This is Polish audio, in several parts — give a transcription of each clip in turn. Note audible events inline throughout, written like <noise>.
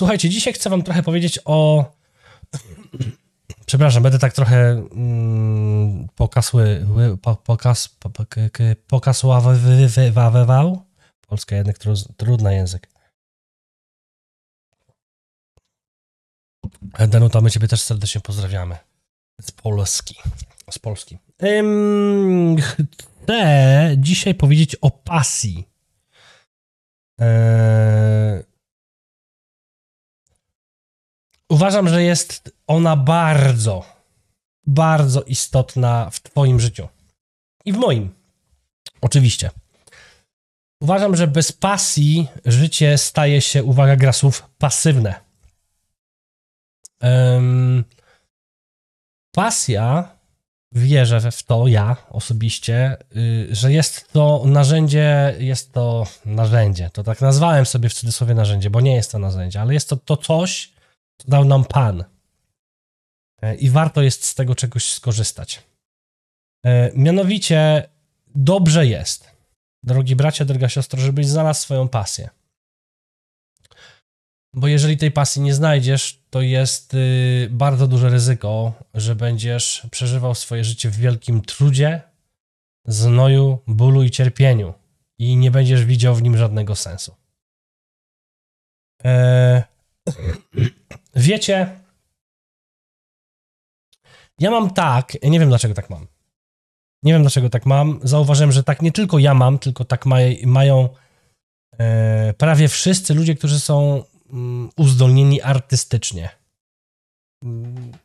Słuchajcie, dzisiaj chcę wam trochę powiedzieć o... Przepraszam, będę tak trochę mm, pokasły, ły- po, pokas, pokasławywał. Polska jednak tru, trudny język. Danuta, my ciebie też serdecznie pozdrawiamy. Z Polski. Z Polski. Ym, chcę dzisiaj powiedzieć o pasji. Eee, uważam, że jest ona bardzo, bardzo istotna w Twoim życiu. I w moim. Oczywiście. Uważam, że bez pasji życie staje się, uwaga, gra słów, pasywne. Em, pasja, wierzę w to, ja osobiście, y, że jest to narzędzie, jest to narzędzie, to tak nazwałem sobie w cudzysłowie narzędzie, bo nie jest to narzędzie, ale jest to, to coś, co dał nam Pan. E, I warto jest z tego czegoś skorzystać. E, Mianowicie, dobrze jest, drogi bracie, droga siostro, żebyś znalazł swoją pasję. Bo jeżeli tej pasji nie znajdziesz, to jest y, bardzo duże ryzyko, że będziesz przeżywał swoje życie w wielkim trudzie, znoju, bólu i cierpieniu i nie będziesz widział w nim żadnego sensu. E, <clears throat> wiecie, ja mam tak, nie wiem dlaczego tak mam. Nie wiem dlaczego tak mam. Zauważyłem, że tak nie tylko ja mam, tylko tak maj, mają e, prawie wszyscy ludzie, którzy są mm, uzdolnieni artystycznie.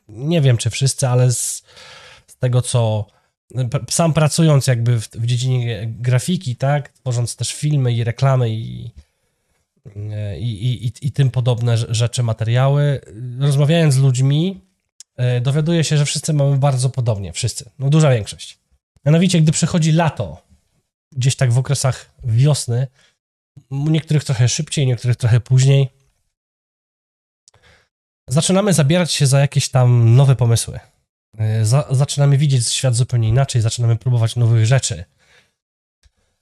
Nie wiem, czy wszyscy, ale z, z tego, co sam pracując jakby w, w dziedzinie grafiki, tak, tworząc też filmy i reklamy i, i, i, i, i tym podobne rze- rzeczy, materiały, rozmawiając z ludźmi, e, dowiaduję się, że wszyscy mamy bardzo podobnie, wszyscy, no duża większość. Mianowicie, gdy przychodzi lato, gdzieś tak w okresach wiosny, niektórych trochę szybciej, niektórych trochę później, zaczynamy zabierać się za jakieś tam nowe pomysły. E, Za, zaczynamy widzieć świat zupełnie inaczej, zaczynamy próbować nowych rzeczy.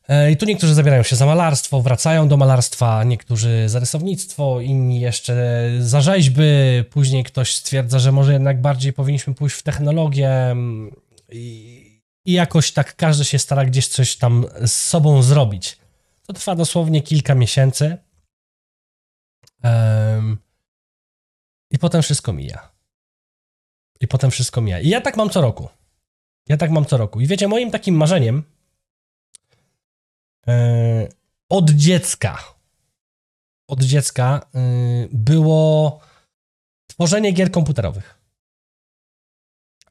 E, I tu niektórzy zabierają się za malarstwo, wracają do malarstwa, niektórzy za rysownictwo, inni jeszcze za rzeźby. Później ktoś stwierdza, że może jednak bardziej powinniśmy pójść w technologię. mm, I, i jakoś tak każdy się stara gdzieś coś tam z sobą zrobić. To trwa dosłownie kilka miesięcy. Em, I potem wszystko mija. I potem wszystko mija. I ja tak mam co roku. Ja tak mam co roku. I wiecie, moim takim marzeniem od dziecka, od dziecka e, było tworzenie gier komputerowych.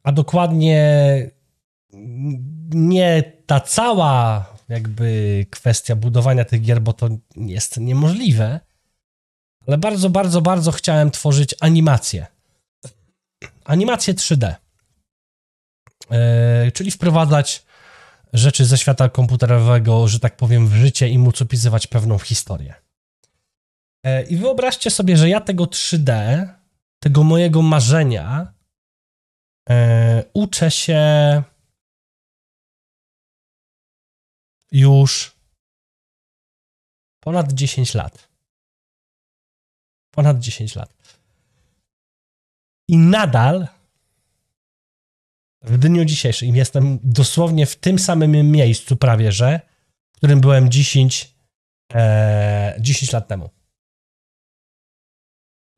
A dokładnie nie ta cała jakby kwestia budowania tych gier, bo to jest niemożliwe, ale bardzo, bardzo, bardzo chciałem tworzyć animacje. Animacje 3D. E, czyli wprowadzać rzeczy ze świata komputerowego, że tak powiem, w życie i móc opisywać pewną historię. E, I wyobraźcie sobie, że ja tego 3D, tego mojego marzenia, e, uczę się już ponad 10 lat. Ponad 10 lat. I nadal w dniu dzisiejszym jestem dosłownie w tym samym miejscu prawie, że w którym byłem 10, e, 10 lat temu.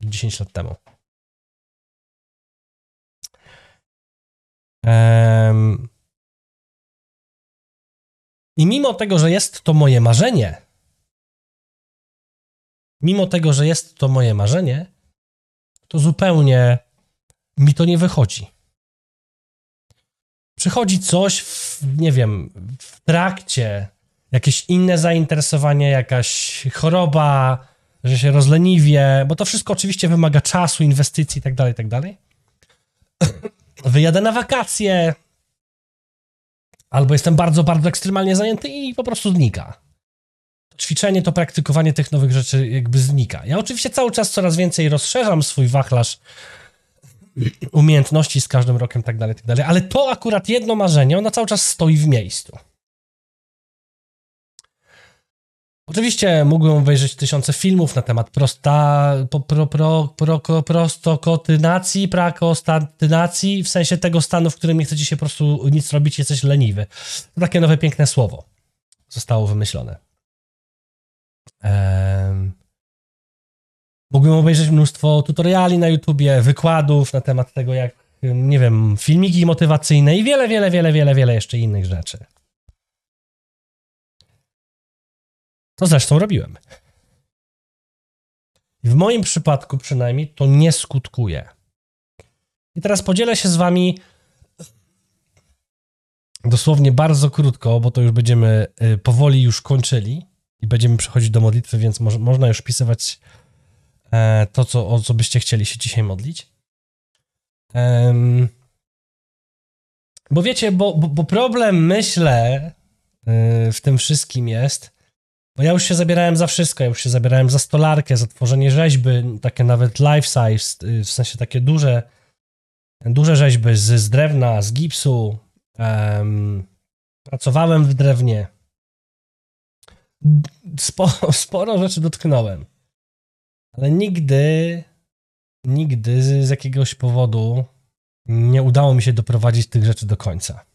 10 lat temu. Em, I mimo tego, że jest to moje marzenie, mimo tego, że jest to moje marzenie, to zupełnie mi to nie wychodzi. Przychodzi coś, w, nie wiem, w trakcie, jakieś inne zainteresowanie, jakaś choroba, że się rozleniwię, bo to wszystko oczywiście wymaga czasu, inwestycji itd., itd. <clears throat> Wyjadę na wakacje, albo jestem bardzo, bardzo ekstremalnie zajęty i po prostu znika. Ćwiczenie, to praktykowanie tych nowych rzeczy jakby znika. Ja oczywiście cały czas coraz więcej rozszerzam swój wachlarz umiejętności z każdym rokiem, tak dalej, tak dalej, ale to akurat jedno marzenie, ono cały czas stoi w miejscu. Oczywiście mógłbym obejrzeć tysiące filmów na temat prosta, pro, pro, pro, prostokotynacji, prakostatynacji, w sensie tego stanu, w którym nie chcecie się po prostu nic robić, jesteś leniwy. To takie nowe, piękne słowo zostało wymyślone. Ehm, mógłbym obejrzeć mnóstwo tutoriali na YouTubie, wykładów na temat tego, jak, nie wiem, filmiki motywacyjne i wiele, wiele, wiele, wiele, wiele jeszcze innych rzeczy. To zresztą robiłem. W moim przypadku przynajmniej to nie skutkuje. I teraz podzielę się z wami dosłownie bardzo krótko, bo to już będziemy y, powoli już kończyli i będziemy przechodzić do modlitwy, więc może, można już pisywać to, co, o co byście chcieli się dzisiaj modlić. bo wiecie, bo, bo, bo problem, myślę, y, w tym wszystkim jest, bo ja już się zabierałem za wszystko. Ja już się zabierałem za stolarkę, za tworzenie rzeźby, takie nawet life size, y, w sensie takie duże, duże rzeźby z, z drewna, z gipsu. Um, pracowałem w drewnie. Sporo, <laughs> sporo rzeczy dotknąłem. Ale nigdy, nigdy z, jakiegoś powodu nie udało mi się doprowadzić tych rzeczy do końca.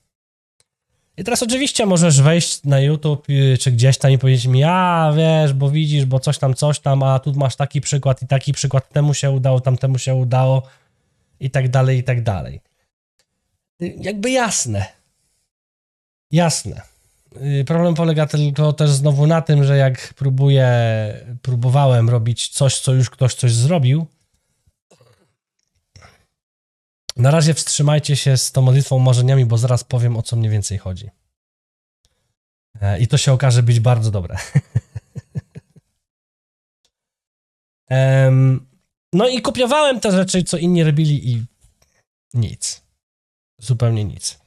I teraz oczywiście możesz wejść na YouTube y, czy gdzieś tam i powiedzieć mi, a wiesz, bo widzisz, bo coś tam, coś tam, a tu masz taki przykład i taki przykład, temu się udało, tamtemu się udało i tak dalej, i tak dalej. Y, jakby jasne. Jasne. Y, problem polega tylko też znowu na tym, że jak próbuję, próbowałem robić coś, co już ktoś coś zrobił, na razie wstrzymajcie się z tą modlitwą marzeniami, bo zaraz powiem, o co mniej więcej chodzi. E, I to się okaże być bardzo dobre. <laughs> no i kopiowałem te rzeczy, co inni robili i nic. Zupełnie nic.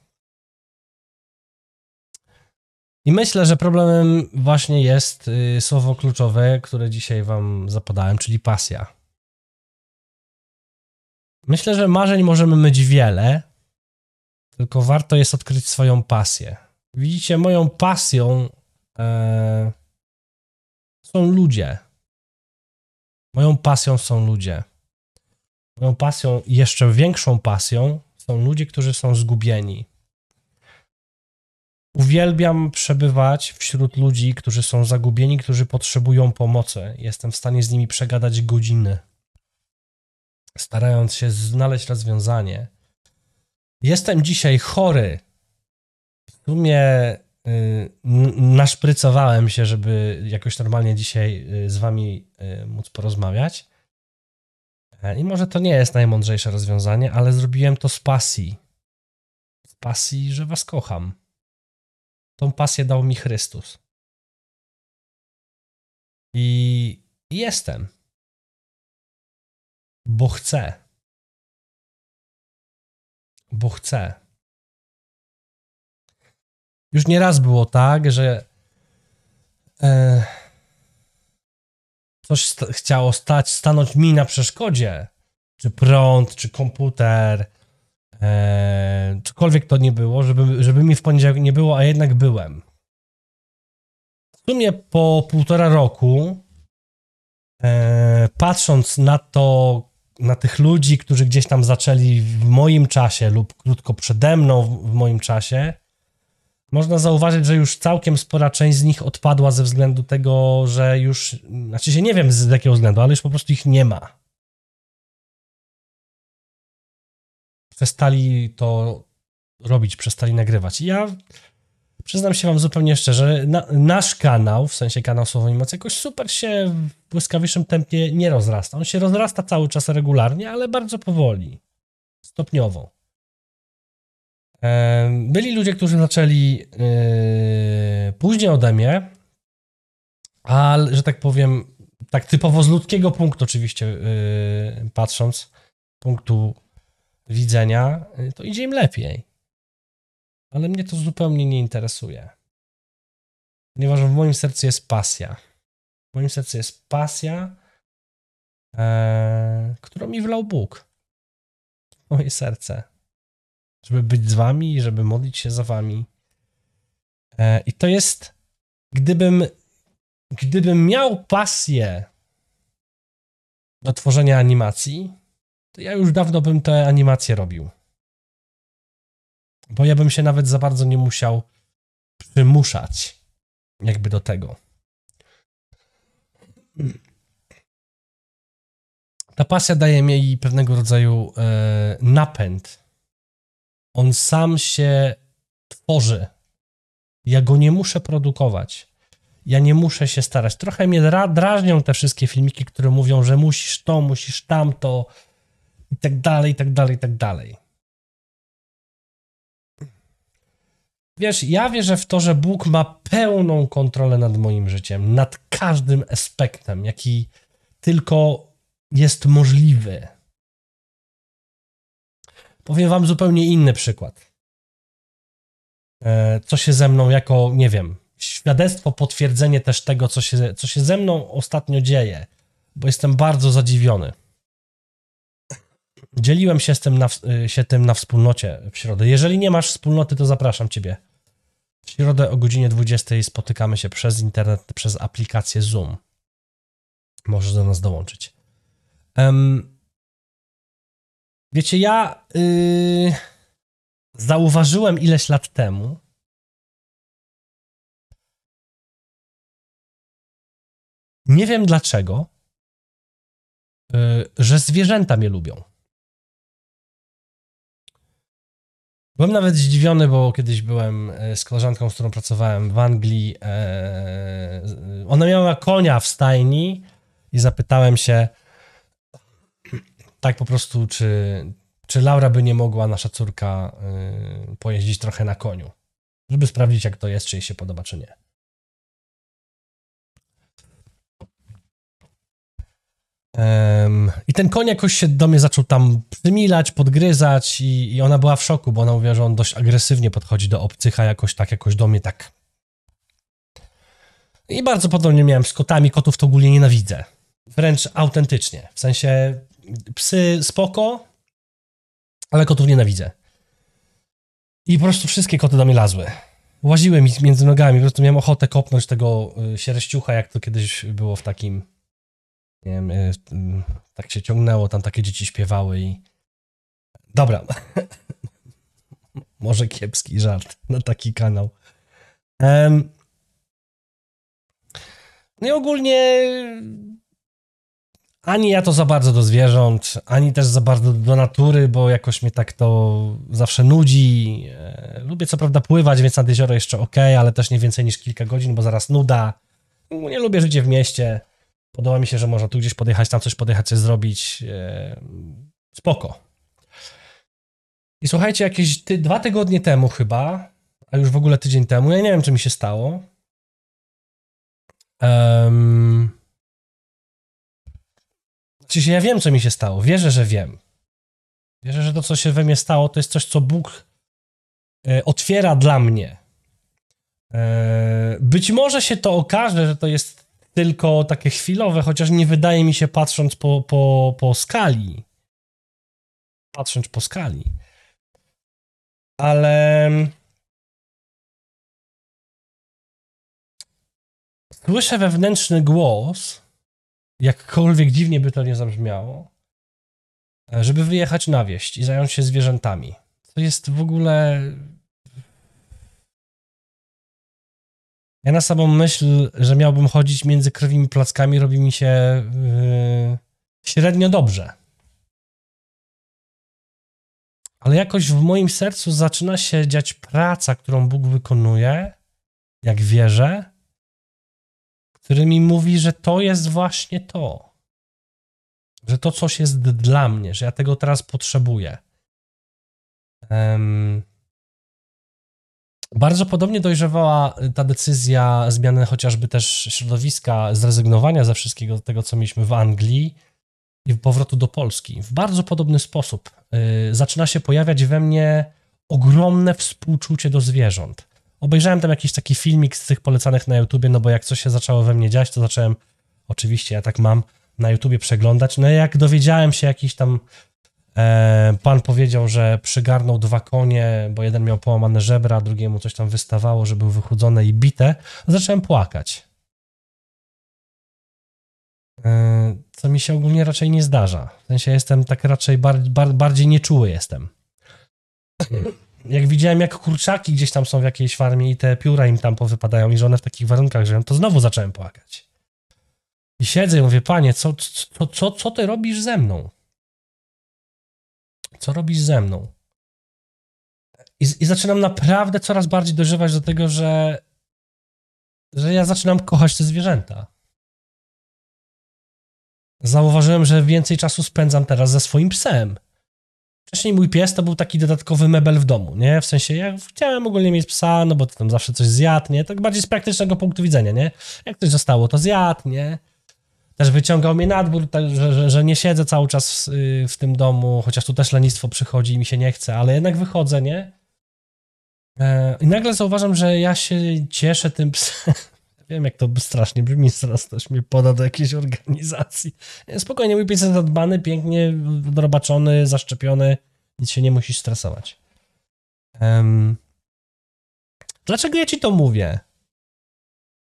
I myślę, że problemem właśnie jest y, słowo kluczowe, które dzisiaj wam zapadałem, czyli pasja. Myślę, że marzeń możemy mieć wiele, tylko warto jest odkryć swoją pasję. Widzicie, moją pasją e, są ludzie. Moją pasją są ludzie. Moją pasją, jeszcze większą pasją są ludzie, którzy są zgubieni. Uwielbiam przebywać wśród ludzi, którzy są zagubieni, którzy potrzebują pomocy. Jestem w stanie z nimi przegadać godziny starając się znaleźć rozwiązanie. Jestem dzisiaj chory. W sumie y, naszprycowałem się, żeby jakoś normalnie dzisiaj y, z wami y, móc porozmawiać. E, I może to nie jest najmądrzejsze rozwiązanie, ale zrobiłem to z pasji. Z pasji, że was kocham. Tą pasję dał mi Chrystus. I jestem bo chcę. Bo chcę. Już nieraz było tak, że e, coś sta chciało stać, stanąć mi na przeszkodzie. Czy prąd, czy komputer, e, cokolwiek to nie było, żeby, żeby mi w poniedziałek nie było, a jednak byłem. W sumie po półtora roku, e, patrząc na to, na tych ludzi, którzy gdzieś tam zaczęli w moim czasie lub krótko przede mną w moim czasie, można zauważyć, że już całkiem spora część z nich odpadła ze względu tego, że już, znaczy się nie wiem z jakiego względu, ale już po prostu ich nie ma. Przestali to robić, przestali nagrywać. Ja Przyznam się wam zupełnie szczerze, na, nasz kanał, w sensie kanał Słowo Moc, jakoś super się w błyskawicznym tempie nie rozrasta. On się rozrasta cały czas regularnie, ale bardzo powoli, stopniowo. Byli ludzie, którzy zaczęli yy, później ode mnie, ale, że tak powiem, tak typowo z ludzkiego punktu oczywiście yy, patrząc, punktu widzenia, yy, to idzie im lepiej ale mnie to zupełnie nie interesuje. Ponieważ w moim sercu jest pasja. W moim sercu jest pasja, e, którą mi wlał Bóg. Moje serce. Żeby być z wami, żeby modlić się za wami. E, I to jest, gdybym gdybym miał pasję do tworzenia animacji, to ja już dawno bym te animacje robił. Bo ja bym się nawet za bardzo nie musiał przymuszać jakby do tego. Ta pasja daje mi pewnego rodzaju e, napęd. On sam się tworzy. Ja go nie muszę produkować. Ja nie muszę się starać. Trochę mnie dra drażnią te wszystkie filmiki, które mówią, że musisz to, musisz tamto i tak dalej, i tak dalej, i tak dalej. Wiesz, ja wierzę w to, że Bóg ma pełną kontrolę nad moim życiem, nad każdym aspektem, jaki tylko jest możliwy. Powiem Wam zupełnie inny przykład. E, co się ze mną jako, nie wiem, świadectwo, potwierdzenie też tego, co się, co się ze mną ostatnio dzieje, bo jestem bardzo zadziwiony. Dzieliłem się, z tym na, się tym na wspólnocie w środę. Jeżeli nie masz wspólnoty, to zapraszam Ciebie. W środę o godzinie 20 spotykamy się przez internet, przez aplikację Zoom. Możesz do nas dołączyć. Um, wiecie, ja yy, zauważyłem ileś lat temu, nie wiem dlaczego, yy, że zwierzęta mnie lubią. Byłem nawet zdziwiony, bo kiedyś byłem e, z koleżanką, z którą pracowałem w Anglii. E, ona miała konia w stajni i zapytałem się tak po prostu, czy, czy Laura by nie mogła, nasza córka, e, pojeździć trochę na koniu, żeby sprawdzić, jak to jest, czy jej się podoba, czy nie. Um, I ten koń jakoś się do mnie zaczął tam przymilać, podgryzać i, i, ona była w szoku, bo ona mówiła, że on dość agresywnie podchodzi do obcych, a jakoś tak, jakoś do mnie tak. I bardzo podobnie miałem z kotami, kotów to ogólnie nienawidzę. Wręcz autentycznie. W sensie psy spoko, ale kotów nienawidzę. I po prostu wszystkie koty do mnie lazły. Łaziły mi między nogami, po prostu miałem ochotę kopnąć tego y, sierściucha, jak to kiedyś było w takim nie wiem, y, tak się ciągnęło, tam takie dzieci śpiewały i... Dobra. <laughs> Może kiepski żart na taki kanał. Um, no i ogólnie ani ja to za bardzo do zwierząt, ani też za bardzo do natury, bo jakoś mnie tak to zawsze nudzi. E, lubię co prawda pływać, więc nad jezioro jeszcze ok, ale też nie więcej niż kilka godzin, bo zaraz nuda. Nie lubię życie w mieście. Podoba mi się, że można tu gdzieś podjechać, tam coś podjechać, coś zrobić. E, spoko. I słuchajcie, jakieś ty, dwa tygodnie temu chyba, a już w ogóle tydzień temu, ja nie wiem, czy mi się stało. Um, ja wiem, co mi się stało. Wierzę, że wiem. Wierzę, że to, co się we mnie stało, to jest coś, co Bóg e, otwiera dla mnie. E, być może się to okaże, że to jest tylko takie chwilowe, chociaż nie wydaje mi się, patrząc po, po, po skali. Patrząc po skali. Ale. Słyszę wewnętrzny głos, jakkolwiek dziwnie by to nie zabrzmiało, żeby wyjechać na wieś i zająć się zwierzętami. To jest w ogóle Ja na samą myśl, że miałbym chodzić między krwimi plackami, robi mi się yy, średnio dobrze. Ale jakoś w moim sercu zaczyna się dziać praca, którą Bóg wykonuje, jak wierzę, który mi mówi, że to jest właśnie to. Że to coś jest dla mnie, że ja tego teraz potrzebuję. Um, bardzo podobnie dojrzewała ta decyzja zmiany chociażby też środowiska, zrezygnowania ze wszystkiego tego, co mieliśmy w Anglii i powrotu do Polski. W bardzo podobny sposób yy, zaczyna się pojawiać we mnie ogromne współczucie do zwierząt. Obejrzałem tam jakiś taki filmik z tych polecanych na YouTubie, no bo jak coś się zaczęło we mnie dziać, to zacząłem, oczywiście ja tak mam, na YouTubie przeglądać. No i jak dowiedziałem się jakiś tam pan powiedział, że przygarnął dwa konie, bo jeden miał połamane żebra, drugiemu coś tam wystawało, że był wychudzone i bite. Zacząłem płakać. E, co mi się ogólnie raczej nie zdarza. W sensie jestem tak raczej bar, bar, bardziej nieczuły jestem. Jak widziałem, jak kurczaki gdzieś tam są w jakiejś farmie i te pióra im tam powypadają i że one w takich warunkach żyją, to znowu zacząłem płakać. I siedzę i mówię, panie, co, co, co, co ty robisz ze mną? Co robisz ze mną? I, I zaczynam naprawdę coraz bardziej dożywać do tego, że, że ja zaczynam kochać te zwierzęta. Zauważyłem, że więcej czasu spędzam teraz ze swoim psem. Wcześniej mój pies to był taki dodatkowy mebel w domu, nie? W sensie, ja chciałem ogólnie mieć psa, no bo to tam zawsze coś zjadł, nie? Tak bardziej z praktycznego punktu widzenia, nie? Jak coś zostało, to zjadł, nie? Też wyciągał mnie na dwór, tak, że, że, że, nie siedzę cały czas w, y, w, tym domu, chociaż tu też lenistwo przychodzi i mi się nie chce, ale jednak wychodzę, nie? E, I nagle zauważam, że ja się cieszę tym psem. <laughs> Wiem, jak to strasznie brzmi, zaraz ktoś mnie poda do jakiejś organizacji. Spokojnie, mój pies jest zadbany, pięknie odrobaczony, zaszczepiony, nic się nie musisz stresować. Um, dlaczego ja ci to mówię?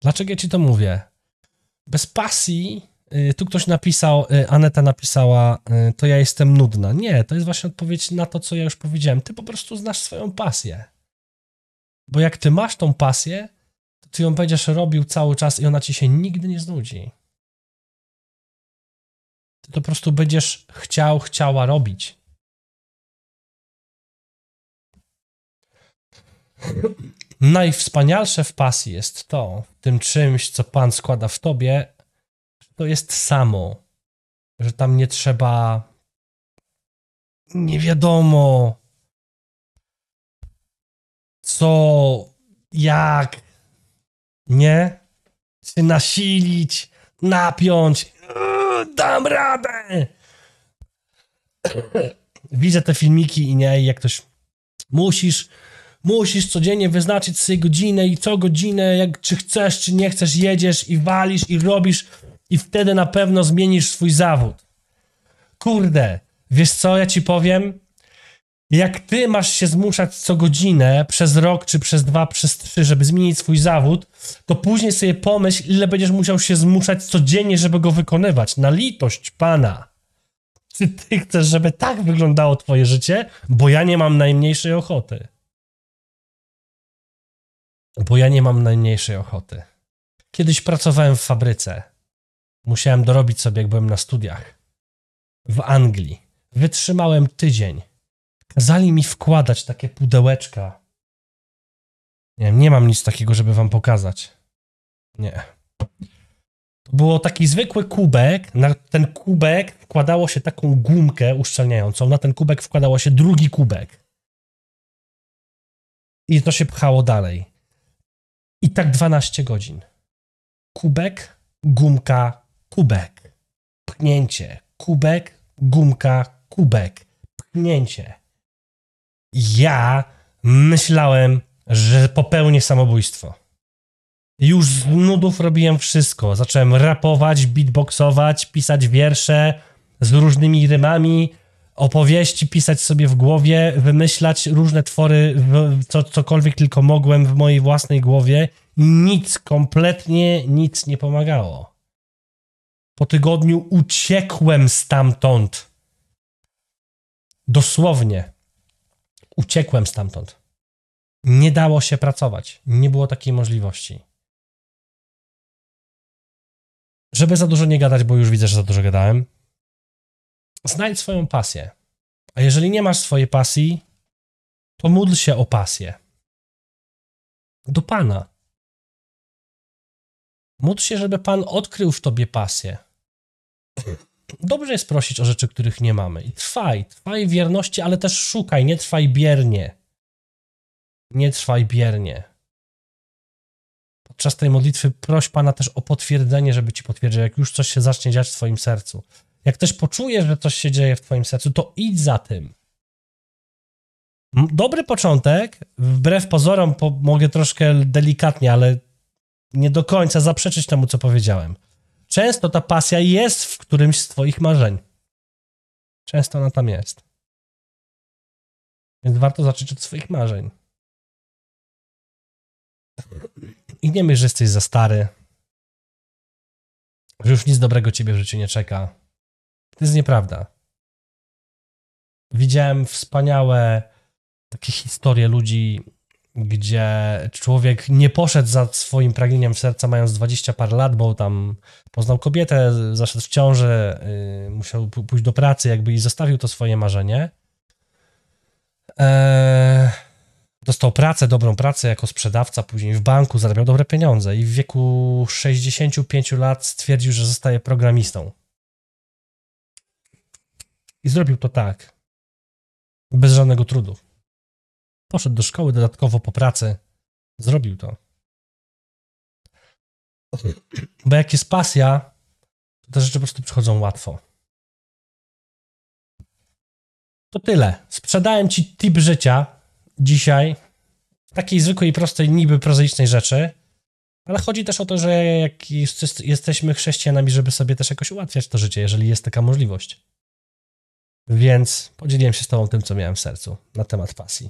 Dlaczego ja ci to mówię? Bez pasji, tu ktoś napisał, y, Aneta napisała, y, to ja jestem nudna. Nie, to jest właśnie odpowiedź na to, co ja już powiedziałem. Ty po prostu znasz swoją pasję. Bo jak ty masz tą pasję, to ty ją będziesz robił cały czas i ona ci się nigdy nie znudzi. Ty to po prostu będziesz chciał, chciała robić. Najwspanialsze w pasji jest to, tym czymś, co Pan składa w tobie, to jest samo, że tam nie trzeba nie wiadomo co, jak, nie? Się nasilić, napiąć, yy, dam radę. <clears throat> Widzę te filmiki i nie, jak ktoś musisz, musisz codziennie wyznaczyć sobie godzinę i co godzinę, jak czy chcesz, czy nie chcesz, jedziesz i walisz i robisz i wtedy na pewno zmienisz swój zawód. Kurde, wiesz co, ja ci powiem, jak ty masz się zmuszać co godzinę, przez rok, czy przez dwa, przez trzy, żeby zmienić swój zawód, to później sobie pomyśl, ile będziesz musiał się zmuszać codziennie, żeby go wykonywać. Na litość pana. Czy ty chcesz, żeby tak wyglądało twoje życie? Bo ja nie mam najmniejszej ochoty. Bo ja nie mam najmniejszej ochoty. Kiedyś pracowałem w fabryce. Musiałem dorobić sobie, jak byłem na studiach. W Anglii. Wytrzymałem tydzień Kazali mi wkładać takie pudełeczka. Nie, nie mam nic takiego, żeby wam pokazać. Nie. To było taki zwykły kubek. Na ten kubek wkładało się taką gumkę uszczelniającą. Na ten kubek wkładało się drugi kubek. I to się pchało dalej. I tak 12 godzin. Kubek, gumka, kubek. Pchnięcie. Kubek, gumka, kubek. Pchnięcie ja myślałem, że popełnię samobójstwo. Już z nudów robiłem wszystko. Zacząłem rapować, beatboxować, pisać wiersze z różnymi rymami, opowieści pisać sobie w głowie, wymyślać różne twory, co, cokolwiek tylko mogłem w mojej własnej głowie. Nic, kompletnie nic nie pomagało. Po tygodniu uciekłem stamtąd. Dosłownie. Uciekłem stamtąd. Nie dało się pracować. Nie było takiej możliwości. Żeby za dużo nie gadać, bo już widzę, że za dużo gadałem. Znajdź swoją pasję. A jeżeli nie masz swojej pasji, to módl się o pasję. Do Pana. Módl się, żeby Pan odkrył w tobie pasję. Dobrze jest prosić o rzeczy, których nie mamy. I trwaj, trwaj wierności, ale też szukaj, nie trwaj biernie. Nie trwaj biernie. Podczas tej modlitwy proś Pana też o potwierdzenie, żeby Ci potwierdził, jak już coś się zacznie dziać w Twoim sercu. Jak też poczujesz, że coś się dzieje w Twoim sercu, to idź za tym. Dobry początek, wbrew pozorom, po, mogę troszkę delikatnie, ale nie do końca zaprzeczyć temu, co powiedziałem często ta pasja jest w którymś z Twoich marzeń. Często ona tam jest. Więc warto zacząć od swoich marzeń. I nie myśl, że jesteś za stary. że już nic dobrego ciebie w życiu nie czeka. To jest nieprawda. Widziałem wspaniałe takie historie ludzi, gdzie człowiek nie poszedł za swoim pragnieniem serca, mając 20 parę lat, bo tam poznał kobietę, zaszedł w ciąży, yy, musiał pójść do pracy, jakby i zostawił to swoje marzenie. Eee, dostał pracę, dobrą pracę jako sprzedawca, później w banku zarabiał dobre pieniądze i w wieku 65 lat stwierdził, że zostaje programistą. I zrobił to tak. Bez żadnego trudu. Poszedł do szkoły dodatkowo po pracy. Zrobił to. Bo jak jest pasja, to te rzeczy po prostu przychodzą łatwo. To tyle. Sprzedałem ci tip życia dzisiaj. Takiej zwykłej, prostej, niby prozaicznej rzeczy. Ale chodzi też o to, że jak jest, jesteśmy chrześcijanami, żeby sobie też jakoś ułatwiać to życie, jeżeli jest taka możliwość. Więc podzieliłem się z Tobą tym, co miałem w sercu na temat pasji.